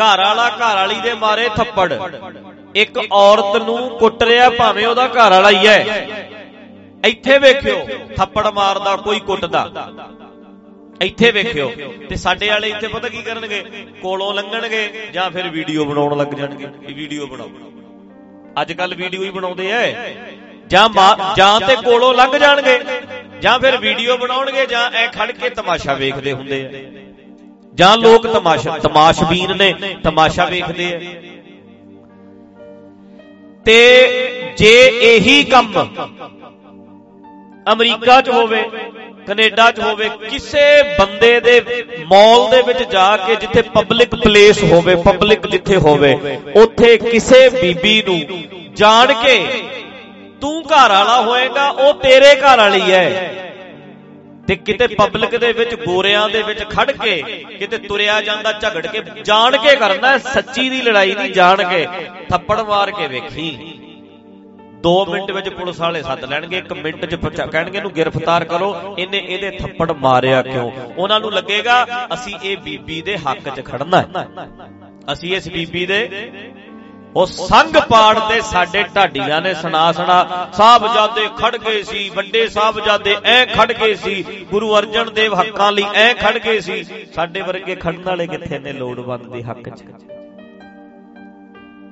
ਘਰ ਵਾਲਾ ਘਰ ਵਾਲੀ ਦੇ ਮਾਰੇ ਥੱਪੜ। ਇੱਕ ਔਰਤ ਨੂੰ ਕੁੱਟ ਰਿਹਾ ਭਾਵੇਂ ਉਹਦਾ ਘਰ ਵਾਲਾ ਹੀ ਹੈ। ਇੱਥੇ ਵੇਖਿਓ, ਥੱਪੜ ਮਾਰਦਾ, ਕੋਈ ਕੁੱਟਦਾ। ਇੱਥੇ ਵੇਖਿਓ, ਤੇ ਸਾਡੇ ਵਾਲੇ ਇੱਥੇ ਪਤਾ ਕੀ ਕਰਨਗੇ? ਕੋਲੋਂ ਲੰਘਣਗੇ ਜਾਂ ਫਿਰ ਵੀਡੀਓ ਬਣਾਉਣ ਲੱਗ ਜਾਣਗੇ। ਇਹ ਵੀਡੀਓ ਬਣਾਓ। ਅੱਜ ਕੱਲ ਵੀਡੀਓ ਹੀ ਬਣਾਉਂਦੇ ਐ। ਜਾਂ ਜਾਂ ਤੇ ਕੋਲੋਂ ਲੰਘ ਜਾਣਗੇ, ਜਾਂ ਫਿਰ ਵੀਡੀਓ ਬਣਾਉਣਗੇ ਜਾਂ ਐ ਖੜ ਕੇ ਤਮਾਸ਼ਾ ਵੇਖਦੇ ਹੁੰਦੇ ਆ ਜਾਂ ਲੋਕ ਤਮਾਸ਼ਾ ਤਮਾਸ਼ਬੀਨ ਨੇ ਤਮਾਸ਼ਾ ਵੇਖਦੇ ਆ। ਤੇ ਜੇ ਇਹੀ ਕੰਮ ਅਮਰੀਕਾ 'ਚ ਹੋਵੇ ਕੈਨੇਡਾ 'ਚ ਹੋਵੇ ਕਿਸੇ ਬੰਦੇ ਦੇ ਮਾਲ ਦੇ ਵਿੱਚ ਜਾ ਕੇ ਜਿੱਥੇ ਪਬਲਿਕ ਪਲੇਸ ਹੋਵੇ ਪਬਲਿਕ ਜਿੱਥੇ ਹੋਵੇ ਉੱਥੇ ਕਿਸੇ ਬੀਬੀ ਨੂੰ ਜਾਣ ਕੇ ਤੂੰ ਘਰ ਵਾਲਾ ਹੋਏਗਾ ਉਹ ਤੇਰੇ ਘਰ ਵਾਲੀ ਹੈ। ਤੇ ਕਿਤੇ ਪਬਲਿਕ ਦੇ ਵਿੱਚ ਗੋਰਿਆਂ ਦੇ ਵਿੱਚ ਖੜ ਕੇ ਕਿਤੇ ਤੁਰਿਆ ਜਾਂਦਾ, ਝਗੜ ਕੇ, ਜਾਣ ਕੇ ਕਰਨਾ ਸੱਚੀ ਦੀ ਲੜਾਈ ਨਹੀਂ, ਜਾਣ ਕੇ। ਥੱਪੜ ਮਾਰ ਕੇ ਵੇਖੀ। 2 ਮਿੰਟ ਵਿੱਚ ਪੁਲਿਸ ਵਾਲੇ ਸੱਦ ਲੈਣਗੇ 1 ਮਿੰਟ 'ਚ ਕਹਿਣਗੇ ਇਹਨੂੰ ਗ੍ਰਿਫਤਾਰ ਕਰੋ, ਇਹਨੇ ਇਹਦੇ ਥੱਪੜ ਮਾਰਿਆ ਕਿਉਂ? ਉਹਨਾਂ ਨੂੰ ਲੱਗੇਗਾ, ਅਸੀਂ ਇਹ ਬੀਬੀ ਦੇ ਹੱਕ 'ਚ ਖੜਨਾ ਅਸੀਂ ਇਸ ਬੀਬੀ ਦੇ ਉਹ ਸੰਗ ਪਾੜ ਤੇ ਸਾਡੇ ਢਾਡੀਆਂ ਨੇ ਸੁਣਾ ਸੁਣਾ। ਸਾਹਿਬਜ਼ਾਦੇ ਖੜ ਗਏ ਸੀ, ਵੱਡੇ ਸਾਹਿਬਜ਼ਾਦੇ ਐ ਖੜ ਗਏ ਸੀ। ਗੁਰੂ ਅਰਜਨ ਦੇਵ ਹੱਕਾਂ ਲਈ ਐ ਖੜ ਗਏ ਸੀ। ਸਾਡੇ ਵਰਗੇ ਖੜਨ ਵਾਲੇ ਕਿੱਥੇ ਨੇ ਲੋੜਵੰਦ ਦੇ ਹੱਕ 'ਚ?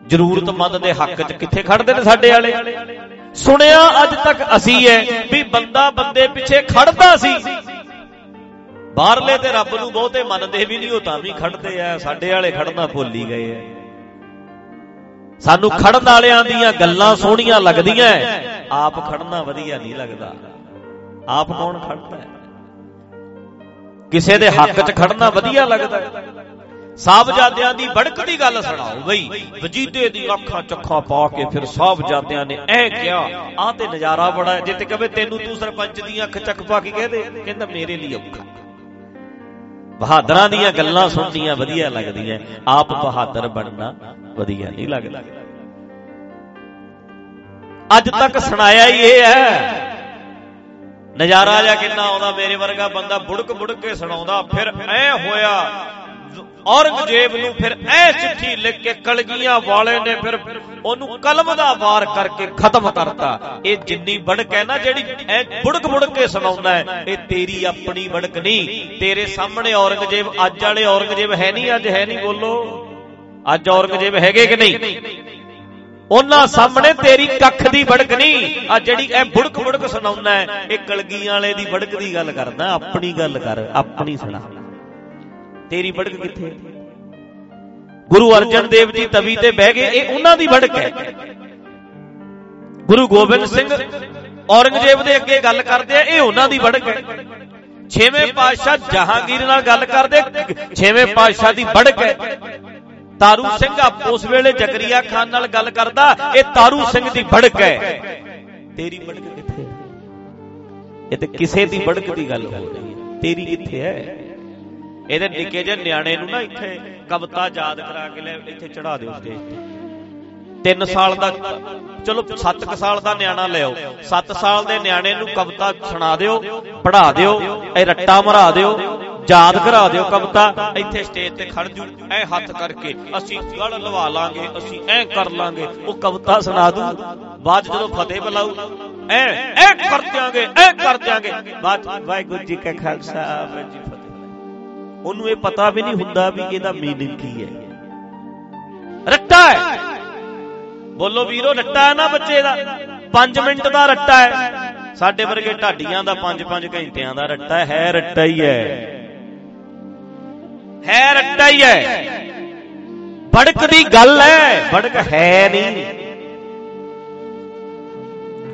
ਜ਼ਰੂਰਤਮੰਦ ਦੇ ਹੱਕ 'ਚ ਕਿੱਥੇ ਖੜਦੇ ਨੇ ਸਾਡੇ ਵਾਲੇ? ਸੁਣਿਆ ਅੱਜ ਤੱਕ ਅਸੀਂ ਐ ਵੀ ਬੰਦਾ ਬੰਦੇ ਪਿੱਛੇ ਖੜਦਾ ਸੀ। ਬਾਹਰਲੇ ਤੇ ਰੱਬ ਨੂੰ ਬਹੁਤੇ ਮੰਨਦੇ ਵੀ ਨਹੀਂ, ਉਹ ਤਾਂ ਵੀ ਖੜਦੇ ਆ। ਸਾਡੇ ਵਾਲੇ ਖੜਨਾ ਭੁੱਲ ਹੀ ਗਏ ਆ। ਸਾਨੂੰ ਖੜਨ ਵਾਲਿਆਂ ਦੀਆਂ ਗੱਲਾਂ ਸੋਹਣੀਆਂ ਲੱਗਦੀਆਂ ਆਪ ਖੜਨਾ ਵਧੀਆ ਨਹੀਂ ਲੱਗਦਾ। ਆਪ ਕੌਣ ਖੜਦਾ ਹੈ? ਕਿਸੇ ਦੇ ਹੱਕ 'ਚ ਖੜਨਾ ਵਧੀਆ ਲੱਗਦਾ ਹੈ। ਸਾਹਿਬਜ਼ਾਦਿਆਂ ਦੀ ਬੜਕ ਦੀ ਗੱਲ ਸੁਣਾਓ ਬਈ। ਵਜੀਦੇ ਦੀ ਅੱਖਾਂ ਚੱਖਾਂ ਪਾ ਕੇ ਫਿਰ ਸਾਹਿਬਜ਼ਾਦਿਆਂ ਨੇ ਐ ਕਿਹਾ ਆਹ ਤੇ ਨਜ਼ਾਰਾ ਬੜਾ ਜਿੱਤੇ ਕਹੇ ਤੈਨੂੰ ਤੂੰ ਸਰਪੰਚ ਦੀ ਅੱਖ ਚੱਕ ਪਾ ਕੇ ਕਹਦੇ ਕਹਿੰਦਾ ਮੇਰੇ ਲਈ ਔਖਾ। ਬਹਾਦਰਾਂ ਦੀਆਂ ਗੱਲਾਂ ਸੁਣਨੀਆਂ ਵਧੀਆ ਲੱਗਦੀਆਂ। ਆਪ ਬਹਾਦਰ ਬਣਨਾ ਵਧੀਆ ਨਹੀਂ ਲੱਗਦਾ। ਅੱਜ ਤੱਕ ਸੁਣਾਇਆ ਹੀ ਇਹ ਹੈ। ਨਜ਼ਾਰਾ ਜਾਂ ਕਿੰਨਾ ਆਉਂਦਾ, ਮੇਰੇ ਵਰਗਾ ਬੰਦਾ ਬੁੜਕ ਬੁੜਕ ਕੇ ਸੁਣਾਉਂਦਾ, ਫਿਰ ਐ ਹੋਇਆ ਔਰੰਗਜ਼ੇਬ ਨੂੰ ਫਿਰ ਐ ਚਿੱਠੀ ਲਿਖ ਕੇ ਕਲਗੀਆਂ ਵਾਲੇ ਨੇ ਫਿਰ ਉਹਨੂੰ ਕਲਮ ਦਾ ਵਾਰ ਕਰਕੇ ਖਤਮ ਕਰਤਾ। ਇਹ ਜਿੰਨੀ ਬੜਕ ਹੈ ਨਾ ਜਿਹੜੀ ਐ ਬੁੜਕ ਬੁੜਕ ਕੇ ਸੁਣਾਉਂਦਾ ਹੈ, ਇਹ ਤੇਰੀ ਆਪਣੀ ਬੜਕ ਨਹੀਂ। ਤੇਰੇ ਸਾਹਮਣੇ ਔਰੰਗਜ਼ੇਬ, ਅੱਜ ਵਾਲੇ ਔਰੰਗਜ਼ੇਬ ਹੈ ਨਹੀਂ, ਅੱਜ ਹੈ ਨਹੀਂ ਬੋਲੋ। ਅੱਜ ਔਰੰਗਜ਼ੇਬ ਹੈਗੇ ਕਿ ਨਹੀਂ? ਉਹਨਾਂ ਸਾਹਮਣੇ ਤੇਰੀ ਕੱਖ ਦੀ ਬੜਕ ਨਹੀਂ। ਆ ਜਿਹੜੀ ਐ ਬੁੜਕ ਬੁੜਕ ਸੁਣਾਉਂਦਾ ਇਹ ਕਲਗੀਆਂ ਵਾਲੇ ਦੀ ਬੜਕ ਦੀ ਗੱਲ ਕਰਦਾ। ਆਪਣੀ ਗੱਲ ਕਰ, ਆਪਣੀ ਸੁਣਾ। ਤੇਰੀ ਬੜਕ ਕਿੱਥੇ? ਗੁਰੂ ਅਰਜਨ ਦੇਵ ਜੀ ਤਵੀ ਤੇ ਬਹਿ ਗਏ, ਇਹ ਉਹਨਾਂ ਦੀ ਬੜਕ ਹੈ। ਗੁਰੂ ਗੋਬਿੰਦ ਸਿੰਘ ਔਰੰਗਜ਼ੇਬ ਦੇ ਅੱਗੇ ਗੱਲ ਕਰਦੇ ਆ, ਇਹ ਉਹਨਾਂ ਦੀ ਬੜਕ ਹੈ। ਛੇਵੇਂ ਪਾਤਸ਼ਾਹ ਜਹਾਂਗੀਰ ਨਾਲ ਗੱਲ ਕਰਦੇ, ਛੇਵੇਂ ਪਾਤਸ਼ਾਹ ਦੀ ਬੜਕ ਹੈ। ਤਾਰੂ ਸਿੰਘ ਉਸ ਵੇਲੇ ਜਕਰੀਆ ਖਾਨ ਨਾਲ ਗੱਲ ਕਰਦਾ, ਇਹ ਤਾਰੂ ਸਿੰਘ ਦੀ ਬੜਕ ਹੈ। ਤੇਰੀ ਬੜਕ ਕਿੱਥੇ ਹੈ? ਇਹ ਤੇ ਕਿਸੇ ਦੀ ਬੜਕ ਦੀ ਗੱਲ ਹੋ ਰਹੀ ਹੈ। ਤੇਰੀ ਕਿੱਥੇ ਹੈ? ਇਹਦੇ ਨਿੱਕੇ ਜਿਹੇ ਨਿਆਣੇ ਨੂੰ ਨਾ ਇੱਥੇ ਕਵਿਤਾ ਯਾਦ ਕਰਾ ਕੇ ਲੈ ਇੱਥੇ ਚੜਾ ਦਿਓ ਸਟੇਜ ਤੇ 3 ਸਾਲ ਦਾ ਚਲੋ 7 ਸਾਲ ਦਾ ਨਿਆਣਾ ਲਿਓ 7 ਸਾਲ ਦੇ ਨਿਆਣੇ ਨੂੰ ਕਵਿਤਾ ਸੁਣਾ ਦਿਓ, ਪੜ੍ਹਾ ਦਿਓ, ਇਹ ਰੱਟਾ ਮਰਾ ਦਿਓ, ਯਾਦ ਕਰਾ ਦਿਓ ਕਵਿਤਾ, ਇੱਥੇ ਸਟੇਜ ਤੇ ਖੜ ਜੂ, ਐ ਹੱਥ ਕਰਕੇ ਅਸੀਂ ਗੜ ਲਵਾ ਲਾਂਗੇ, ਅਸੀਂ ਐ ਕਰ ਲਾਂਗੇ, ਉਹ ਕਵਿਤਾ ਸੁਣਾ ਦੂ। ਬਾਅਦ ਜਦੋਂ ਫਤਿਹ ਬੁਲਾਉ ਐ ਐ ਕਰ ਦਿਆਂਗੇ, ਐ ਕਰ ਦਿਆਂਗੇ। ਬਾਅਦ ਵਾਹਿਗੁਰੂ ਜੀ ਕਾ ਖਾਲਸਾ, ਵਾਹਿਗੁਰੂ ਜੀ ਫਤਿਹ। ਉਹਨੂੰ ਇਹ ਪਤਾ ਵੀ ਨਹੀਂ ਹੁੰਦਾ ਵੀ ਇਹਦਾ ਮੀਨਿੰਗ ਕੀ ਹੈ। ਰੱਟਾ ਹੈ। ਬੋਲੋ ਵੀਰੋ, ਰੱਟਾ ਹੈ ਨਾ ਬੱਚੇ ਦਾ? 5 ਮਿੰਟ ਦਾ ਰੱਟਾ ਹੈ। ਸਾਡੇ ਵਰਗੇ ਢਾਡੀਆਂ ਦਾ 5-5 ਘੰਟਿਆਂ ਦਾ ਰੱਟਾ ਹੈ ਰੱਟਾ ਹੀ ਹੈ। ਹੈ ਰੱਟਾ ਹੀ ਹੈ। ਬੜਕ ਦੀ ਗੱਲ ਹੈ ਬੜਕ ਹੈ ਨਹੀਂ।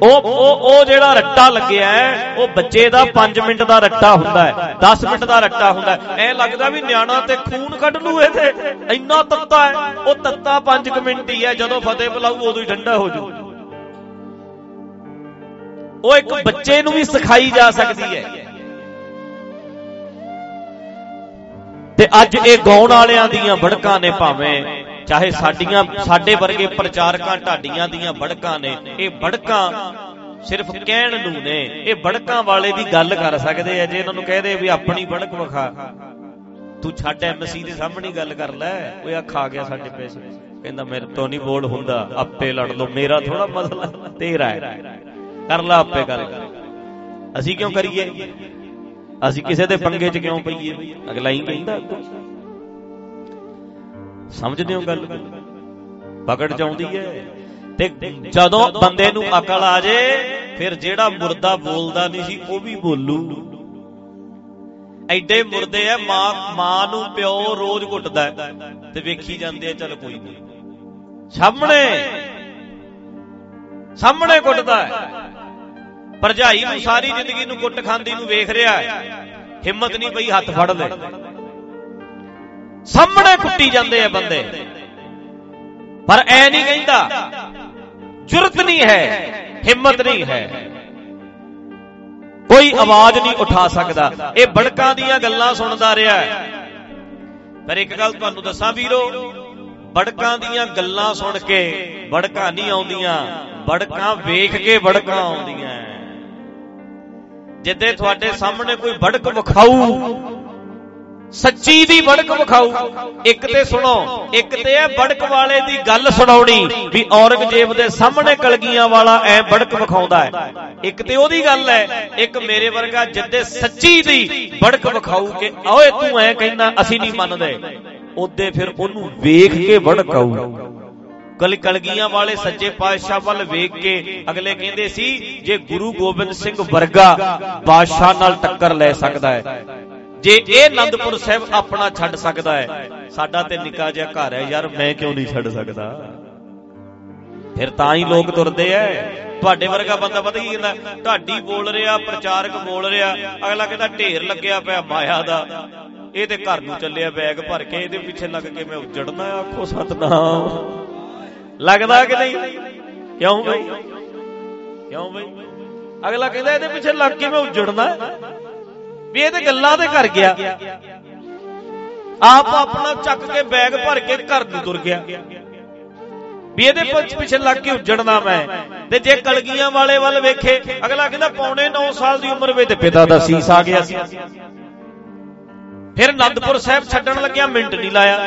ਉਹ ਉਹ ਉਹ ਜਿਹੜਾ ਰੱਟਾ ਲੱਗਿਆ ਹੈ, ਉਹ ਬੱਚੇ ਦਾ 5 ਮਿੰਟ ਦਾ ਰੱਟਾ ਹੁੰਦਾ ਹੈ 10 ਮਿੰਟ ਦਾ ਰੱਟਾ ਹੁੰਦਾ ਹੈ। ਐ ਲੱਗਦਾ ਵੀ ਨਿਆਣਾ ਤੇ ਖੂਨ ਕੱਢ ਲੂ ਇਹਦੇ। ਇੰਨਾ ਤੱਤਾ ਹੈ, ਉਹ ਤੱਤਾ 5 ਮਿੰਟ ਹੀ ਹੈ, ਜਦੋਂ ਫਤਿਹ ਬੁਲਾਊ, ਉਦੋਂ ਹੀ ਠੰਡਾ ਹੋ ਜੂ ਉਹ ਇੱਕ ਬੱਚੇ ਨੂੰ ਵੀ ਸਿਖਾਈ ਜਾ ਸਕਦੀ ਹੈ। ਤੇ ਅੱਜ ਇਹ ਗਾਉਣ ਵਾਲਿਆਂ ਦੀਆਂ ਬੜਕਾਂ ਨੇ ਭਾਵੇਂ ਚਾਹੇ ਸਾਡੀਆਂ, ਸਾਡੇ ਵਰਗੇ ਪ੍ਰਚਾਰਕਾਂ ਢਾਡੀਆਂ ਦੀਆਂ ਬੜਕਾਂ ਨੇ, ਇਹ ਬੜਕਾਂ ਸਿਰਫ ਕਹਿਣ ਨੂੰ ਨੇ, ਇਹ ਬੜਕਾਂ ਵਾਲੇ ਦੀ ਗੱਲ ਕਰ ਸਕਦੇ ਆ, ਜੇ ਇਹਨਾਂ ਨੂੰ ਕਹਦੇ ਵੀ ਆਪਣੀ ਬੜਕ ਵਿਖਾ। ਤੂੰ ਛੱਡ ਐਮਸੀ ਦੇ ਸਾਹਮਣੇ ਗੱਲ ਕਰ ਲੈ, ਓਏ ਆ ਖਾ ਗਿਆ ਸਾਡੇ ਪੈਸੇ ਕਹਿੰਦਾ, ਮੇਰੇ ਤੋਂ ਨਹੀਂ ਬੋਲ ਹੁੰਦਾ, ਆਪੇ ਲੜ ਲਓ, ਮੇਰਾ ਥੋੜਾ ਮਸਲਾ ਤੇਰਾ ਹੈ। ਕਰ ਲੈ ਆਪੇ ਗੱਲ। ਅਸੀਂ ਕਿਉਂ ਕਰੀਏ? ਅਸੀਂ ਕਿਸੇ ਦੇ ਪੰਗੇ 'ਚ ਕਿਉਂ ਪਈਏ? ਅਗਲਾ ਹੀ ਕਹਿੰਦਾ ਸਮਝਦੇ ਹੋ ਗੱਲ? ਪਕੜ ਚਾਉਂਦੀ ਹੈ। ਤੇ ਜਦੋਂ ਬੰਦੇ ਨੂੰ ਅਕਲ ਆ ਜੇ ਫਿਰ ਜਿਹੜਾ ਮੁਰਦਾ ਬੋਲਦਾ ਨਹੀਂ ਸੀ ਉਹ ਵੀ ਬੋਲੂ। ਐਡੇ ਮੁਰਦੇ ਆ ਮਾਂ ਮਾਂ ਨੂੰ ਪਿਓ ਰੋਜ਼ ਘੁੱਟਦਾ ਤੇ ਵੇਖੀ ਜਾਂਦੇ ਆ ਚਲ ਕੋਈ ਨਹੀਂ। ਸਾਹਮਣੇ। ਸਾਹਮਣੇ ਕੁੱਟਦਾ ਭਰਜਾਈ ਨੂੰ ਸਾਰੀ ਜ਼ਿੰਦਗੀ ਨੂੰ ਕੁੱਟ ਖਾਂਦੀ ਨੂੰ ਵੇਖ ਰਿਹਾ ਹਿੰਮਤ ਨਹੀਂ ਪਈ ਹੱਥ ਫੜ ਲੈ। ਸਾਹਮਣੇ ਕੁੱਟੀ ਜਾਂਦੇ ਆ ਬੰਦੇ। ਪਰ ਐ ਨਹੀਂ ਕਹਿੰਦਾ, ਜੁਰਤ ਨਹੀਂ ਹੈ, ਹਿੰਮਤ ਨਹੀਂ ਹੈ। ਕੋਈ ਆਵਾਜ਼ ਨਹੀਂ ਉਠਾ ਸਕਦਾ। ਇਹ ਬੜਕਾਂ ਦੀਆਂ ਗੱਲਾਂ ਸੁਣਦਾ ਰਿਹਾ ਪਰ ਇੱਕ ਗੱਲ ਤੁਹਾਨੂੰ ਦੱਸਾਂ ਵੀਰੋ, ਬੜਕਾਂ ਦੀਆਂ ਗੱਲਾਂ ਸੁਣ ਕੇ ਬੜਕਾਂ ਨਹੀਂ ਆਉਂਦੀਆਂ, ਬੜਕਾਂ ਵੇਖ ਕੇ ਬੜਕਾਂ ਆਉਂਦੀਆਂ। ਜਿੱਦੇ ਤੁਹਾਡੇ ਸਾਹਮਣੇ ਕੋਈ ਬੜਕ ਵਿਖਾਊ ਸੱਚੀ ਦੀ ਬੜਕ ਵਿਖਾਊ ਇੱਕ ਤੇ ਸੁਣੋ, ਇੱਕ ਤੇ ਇਹ ਬੜਕ ਵਾਲੇ ਦੀ ਗੱਲ ਸੁਣਾਉਣੀ ਵੀ ਔਰੰਗਜ਼ੇਬ ਦੇ ਸਾਹਮਣੇ ਕਲਗੀਆਂ ਵਾਲਾ ਐ ਬੜਕ ਵਿਖਾਉਂਦਾ ਹੈ। ਇੱਕ ਤੇ ਉਹਦੀ ਗੱਲ ਹੈ, ਇੱਕ ਮੇਰੇ ਵਰਗਾ ਜਿੱਦੇ ਸੱਚੀ ਦੀ ਬੜਕ ਵਿਖਾਊ ਕਿ ਓਏ ਤੂੰ ਐ ਕਹਿੰਦਾ, ਅਸੀਂ ਨਹੀਂ ਮੰਨਦੇ। ਉਹਦੇ ਫਿਰ ਉਹਨੂੰ ਵੇਖ ਕੇ ਭੜਕਾਊ ਕਲ ਕਲਗੀਆਂ ਵਾਲੇ ਸੱਚੇ ਪਾਤਸ਼ਾਹ ਵੱਲ ਵੇਖ ਕੇ ਅਗਲੇ ਕਹਿੰਦੇ ਸੀ, ਜੇ ਗੁਰੂ ਗੋਬਿੰਦ ਸਿੰਘ ਵਰਗਾ ਬਾਦਸ਼ਾਹ ਨਾਲ ਟੱਕਰ ਲੈ ਸਕਦਾ ਹੈ ਜੇ ਇਹ ਆਨੰਦਪੁਰ ਸਾਹਿਬ ਆਪਣਾ ਛੱਡ ਸਕਦਾ ਹੈ, ਸਾਡਾ ਤੇ ਨਿੱਕਾ ਜਿਹਾ ਘਰ ਹੈ ਯਾਰ, ਮੈਂ ਕਿਉਂ ਨਹੀਂ ਛੱਡ ਸਕਦਾ? ਫਿਰ ਤਾਂ ਹੀ ਲੋਕ ਤੁਰਦੇ ਐ। ਤੁਹਾਡੇ ਵਰਗਾ ਬੰਦਾ ਪਤਾ ਕੀ ਕਹਿੰਦਾ ਢਾਡੀ ਬੋਲ ਰਿਹਾ, ਪ੍ਰਚਾਰਕ ਬੋਲ ਰਿਹਾ, ਅਗਲਾ ਕਹਿੰਦਾ ਢੇਰ ਲੱਗਿਆ ਪਿਆ ਮਾਇਆ ਦਾ। ਇਹ ਤੇ ਘਰ ਨੂੰ ਚੱਲਿਆ ਬੈਗ ਭਰ ਕੇ, ਇਹਦੇ ਪਿੱਛੇ ਲੱਗ ਕੇ ਮੈਂ ਉੱਜੜਨਾ ਆਖੋ ਸਤਨਾਮ। ਲੱਗਦਾ ਕਿ ਨਹੀਂ? ਕਿਉਂ ਬਈ? ਕਿਉਂ ਬਈ? ਅਗਲਾ ਕਹਿੰਦਾ ਇਹਦੇ ਪਿੱਛੇ ਲੱਗ ਕੇ ਮੈਂ ਉੱਜੜਨਾ। ਵੀ ਇਹ ਤੇ ਗੱਲਾਂ ਤੇ ਕਰ ਗਿਆ। ਆਪ ਆਪਣਾ ਚੱਕ ਕੇ ਬੈਗ ਭਰ ਕੇ ਘਰ ਨੂੰ ਤੁਰ ਗਿਆ। ਵੀ ਇਹਦੇ ਪਿੱਛੇ ਲੱਗ ਕੇ ਉੱਜੜਨਾ ਮੈਂ। ਤੇ ਜੇ ਕਲਗੀਆਂ ਵਾਲੇ ਵੱਲ ਵੇਖੇ, ਅਗਲਾ ਕਹਿੰਦਾ ਪੌਣੇ 9 ਸਾਲ ਦੀ ਉਮਰ ਵਿੱਚ ਤੇ ਪਿਤਾ ਦਾ ਸੀਸ ਆ ਗਿਆ ਸੀ। ਫਿਰ ਅਨੰਦਪੁਰ ਸਾਹਿਬ ਛੱਡਣ ਲੱਗਿਆ ਮਿੰਟ ਨਹੀਂ ਲਾਇਆ।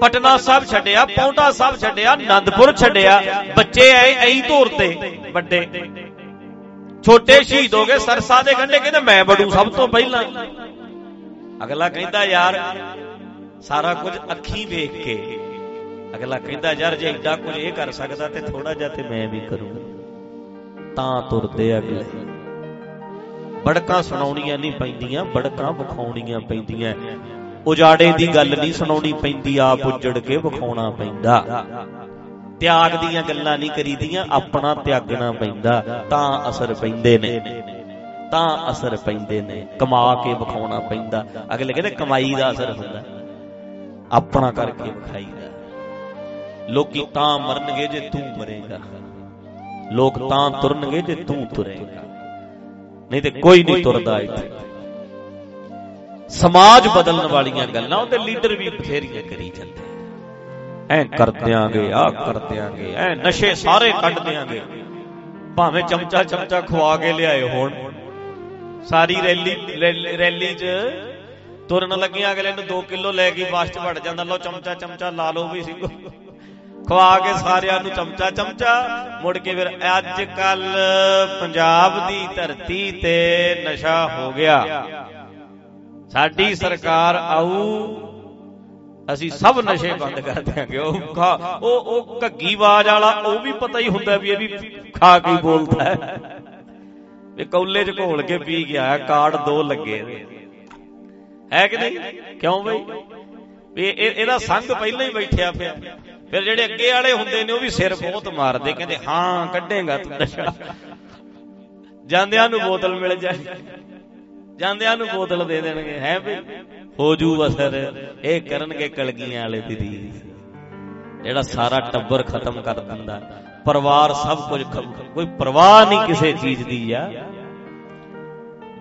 ਪਟਨਾ ਸਾਹਿਬ ਛੱਡਿਆ, ਪੌਂਟਾ ਸਾਹਿਬ ਛੱਡਿਆ ਆਨੰਦਪੁਰ ਛੱਡਿਆ। ਬੱਚੇ ਐ ਐਂ ਧੋਰ ਤੇ, ਵੱਡੇ। ਛੋਟੇ ਸ਼ਹੀਦ ਹੋ ਗਏ, ਸਰਸਾ ਦੇ ਕੰਢੇ ਕਹਿੰਦੇ ਮੈਂ ਬੜੂ ਸਭ ਤੋਂ ਪਹਿਲਾਂ। ਅਗਲਾ ਕਹਿੰਦਾ, ਯਾਰ, ਸਾਰਾ ਕੁਝ ਅੱਖੀਂ ਵੇਖ ਕੇ। ਅਗਲਾ ਕਹਿੰਦਾ, ਯਾਰ, ਜੇ ਐਡਾ ਕੁਝ ਇਹ ਕਰ ਸਕਦਾ ਤੇ ਥੋੜਾ ਜਿਹਾ ਤੇ ਮੈਂ ਵੀ ਕਰੂੰਗਾ। ਤਾਂ ਤੁਰਦੇ ਅਗਲੇ। ਬੜਕਾਂ ਸੁਣਾਉਣੀਆਂ ਨਹੀਂ ਪੈਂਦੀਆਂ, ਬੜਕਾਂ ਵਿਖਾਉਣੀਆਂ ਪੈਂਦੀਆਂ। ਉਜਾੜੇ ਦੀ ਗੱਲ ਨਹੀਂ ਸੁਣਾਉਣੀ ਪੈਂਦੀ, ਆਪ ਉਜੜ ਕੇ ਵਿਖਾਉਣਾ ਪੈਂਦਾ। ਤਿਆਗ ਦੀਆਂ ਗੱਲਾਂ ਨਹੀਂ ਕਰੀਦੀਆਂ, ਆਪਣਾ ਤਿਆਗਣਾ ਪੈਂਦਾ, ਤਾਂ ਅਸਰ ਪੈਂਦੇ ਨੇ। ਤਾਂ ਅਸਰ ਪੈਂਦੇ ਨੇ, ਕਮਾ ਕੇ ਵਿਖਾਉਣਾ ਪੈਂਦਾ। ਅਗਲੇ ਕਹਿੰਦੇ ਕਮਾਈ ਦਾ ਅਸਰ ਹੁੰਦਾ। ਆਪਣਾ ਕਰਕੇ ਵਿਖਾਈਦਾ। ਲੋਕੀ ਤਾਂ ਮਰਨਗੇ ਜੇ ਤੂੰ ਮਰੇਗਾ। ਲੋਕ ਤਾਂ ਤੁਰਨਗੇ ਜੇ ਤੂੰ ਤੁਰੇਗਾ। ਨਹੀਂ ਤੇ ਕੋਈ ਨਹੀਂ ਤੁਰਦਾ ਇੱਥੇ। ਸਮਾਜ ਬਦਲਣ ਵਾਲੀਆਂ ਗੱਲਾਂ ਉਹਦੇ ਲੀਡਰ ਵੀ ਬਥੇਰੀਆਂ ਕਰੀ ਜਾਂਦੇ ਐ ਕਰ ਦਿਆਂਗੇ ਆ ਕਰ ਦਿਆਂਗੇ, ਐ ਨਸ਼ੇ ਸਾਰੇ ਕੱਢ ਦਿਆਂਗੇ। ਭਾਵੇਂ ਚਮਚਾ ਚਮਚਾ ਖਵਾ ਕੇ ਲਿਆਏ ਹੋਣ। ਸਾਰੀ ਰੈਲੀ ਰੈਲੀ 'ਚ ਤੁਰਨ ਲੱਗਿਆ, ਅਗਲੇ ਨੂੰ 2 ਕਿਲੋ ਲੈ ਕੇ ਬਾਸ 'ਚ ਵੜ ਜਾਂਦਾ। ਲਓ ਚਮਚਾ ਚਮਚਾ ਲਾ ਲਓ ਵੀ ਸਿੰਘੋ ਖਵਾ ਕੇ ਸਾਰਿਆਂ ਨੂੰ ਚਮਚਾ ਚਮਚਾ। ਮੁੜ ਕੇ ਫਿਰ ਅੱਜ ਕੱਲ ਪੰਜਾਬ ਦੀ ਧਰਤੀ ਤੇ ਨਸ਼ਾ ਹੋ ਗਿਆ। ਸਾਡੀ ਸਰਕਾਰ ਆਊ। ਅਸੀਂ ਸਭ ਨਸ਼ੇ ਬੰਦ ਕਰ ਦਿਆਂਗੇ। ਉਹ ਉਹ ਉਹ ਘੱਗੀ ਆਵਾਜ਼ ਵਾਲਾ, ਉਹ ਵੀ ਪਤਾ ਹੀ ਹੁੰਦਾ ਵੀ ਇਹ ਵੀ ਖਾ ਕੇ ਬੋਲਦਾ ਹੈ। ਵੀ ਕੌਲੇ 'ਚ ਘੋਲ ਕੇ ਪੀ ਗਿਆ, ਕਾਰਡ ਦੋ ਲੱਗੇ। ਹੈ ਕਿ ਨਹੀਂ? ਕਿਉਂ ਬਈ? ਵੀ ਇਹਦਾ ਸੰਗ ਪਹਿਲਾਂ ਹੀ ਬੈਠਿਆ ਪਿਆ। ਫਿਰ ਜਿਹੜੇ ਅੱਗੇ ਵਾਲੇ ਹੁੰਦੇ ਨੇ, ਉਹ ਵੀ ਸਿਰ ਬਹੁਤ ਮਾਰਦੇ। ਕਹਿੰਦੇ, ਹਾਂ, ਕੱਢੇਗਾ ਤੂੰ ਨਸ਼ਾ। ਜਾਂਦਿਆਂ ਨੂੰ ਬੋਤਲ ਮਿਲ ਜਾਏ। ਜਾਂਦਿਆਂ ਨੂੰ ਬੋਤਲ ਦੇ ਦੇਣਗੇ। ਹੈ ਵੀ ਹੋ ਜੂ ਅਸਰ। ਇਹ ਕਰਨਗੇ ਕਲਗੀਆਂ ਵਾਲੇ ਦੀ ਜਿਹੜਾ ਸਾਰਾ ਟੱਬਰ ਖਤਮ ਕਰ ਦਿੰਦਾ। ਪਰਿਵਾਰ ਸਭ ਕੁਝ ਕੋਈ ਪਰਵਾਹ ਨਹੀਂ ਕਿਸੇ ਚੀਜ਼ ਦੀ ਆ।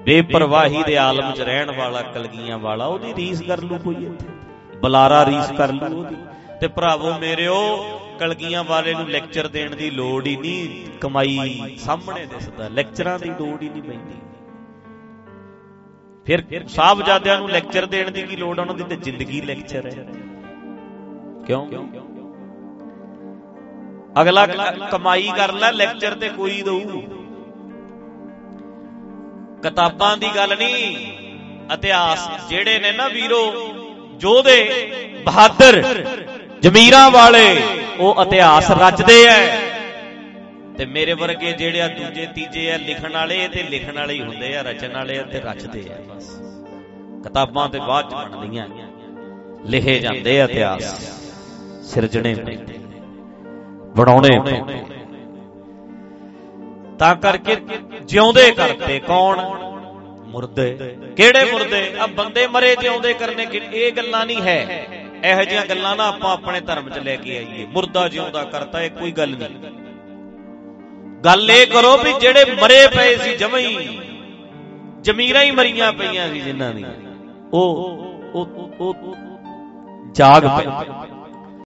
ਬੇਪਰਵਾਹੀ ਦੇ ਆਲਮ 'ਚ ਰਹਿਣ ਵਾਲਾ, ਕਲਗੀਆਂ ਵਾਲਾ, ਉਹਦੀ ਰੀਸ ਕਰ ਲੂ ਕੋਈ ਇੱਥੇ। ਬਲਾਰਾ ਰੀਸ ਕਰ ਲੂ ਉਹਦੀ। ਤੇ ਭਰਾਵੋ ਮੇਰਿਓ, ਕਲਗੀਆਂ ਵਾਲੇ ਨੂੰ ਲੈਕਚਰ ਦੇਣ ਦੀ ਲੋੜ ਹੀ ਨਹੀਂ। ਕਮਾਈ ਸਾਹਮਣੇ ਦਿਸਦਾ। ਲੈਕਚਰਾਂ ਦੀ ਲੋੜ ਹੀ ਨਹੀਂ ਪੈਂਦੀ। ਫਿਰ ਸਾਹਿਬਜ਼ਾਦਿਆਂ ਨੂੰ ਲੈਕਚਰ ਦੇਣ ਦੀ ਕੀ ਲੋੜ ਉਹਨਾਂ ਦੀ ਤੇ ਜ਼ਿੰਦਗੀ ਲੈਕਚਰ ਹੈ। ਕਿਉਂ? ਅਗਲਾ ਕਮਾਈ ਕਰ ਲੈ ਲੈਕਚਰ ਤੇ ਕੋਈ ਦਊ। ਕਿਤਾਬਾਂ ਦੀ ਗੱਲ ਨਹੀਂ, ਇਤਿਹਾਸ ਜਿਹੜੇ ਨੇ ਨਾ ਵੀਰੋ ਜੋਧੇ ਬਹਾਦਰ ਜ਼ਮੀਰਾਂ ਵਾਲੇ, ਉਹ ਇਤਿਹਾਸ ਰਚਦੇ ਐ। ਤੇ ਮੇਰੇ ਵਰਗੇ ਜਿਹੜੇ ਆ ਦੂਜੇ, ਤੀਜੇ ਆ, ਲਿਖਣ ਵਾਲੇ ਤੇ ਲਿਖਣ ਵਾਲੇ ਹੀ ਹੁੰਦੇ ਆ, ਰਚਣ ਵਾਲੇ ਤੇ ਰਚਦੇ ਆ। ਬਸ ਕਿਤਾਬਾਂ ਤੇ ਬਾਅਦ ਚ ਬਣਦੀਆਂ। ਲਿਖੇ ਜਾਂਦੇ ਆ ਇਤਿਹਾਸ। ਸਿਰਜਣੇ ਪੈਂਦੇ ਬਣਾਉਣੇ ਪੈਂਦੇ ਤਾਂ ਕਰਕੇ ਜਿਉਂਦੇ ਕਰਤੇ ਕੌਣ? ਮੁਰਦੇ। ਕਿਹੜੇ ਮੁਰਦੇ? ਆ ਬੰਦੇ ਮਰੇ ਜਿਉਂਦੇ ਕਰਨੇ ਇਹ ਗੱਲਾਂ ਨਹੀਂ ਹੈ। ਇਹੋ ਜਿਹੀਆਂ ਗੱਲਾਂ ਨਾ ਆਪਾਂ ਆਪਣੇ ਧਰਮ 'ਚ ਲੈ ਕੇ ਆਈਏ। ਮੁਰਦਾ ਜਿਉਂਦਾ ਕਰਤਾ ਇਹ ਕੋਈ ਗੱਲ ਨਹੀਂ। ਗੱਲ ਇਹ ਕਰੋ ਵੀ ਜਿਹੜੇ ਮਰੇ ਪਏ ਸੀ ਜਮਈ ਜ਼ਮੀਰਾਂ ਹੀ ਮਰੀਆਂ ਪਈਆਂ ਸੀ ਜਿਨ੍ਹਾਂ ਦੀਆਂ ਉਹ ਉਹ ਉਹ ਜਾਗ ਪਏ।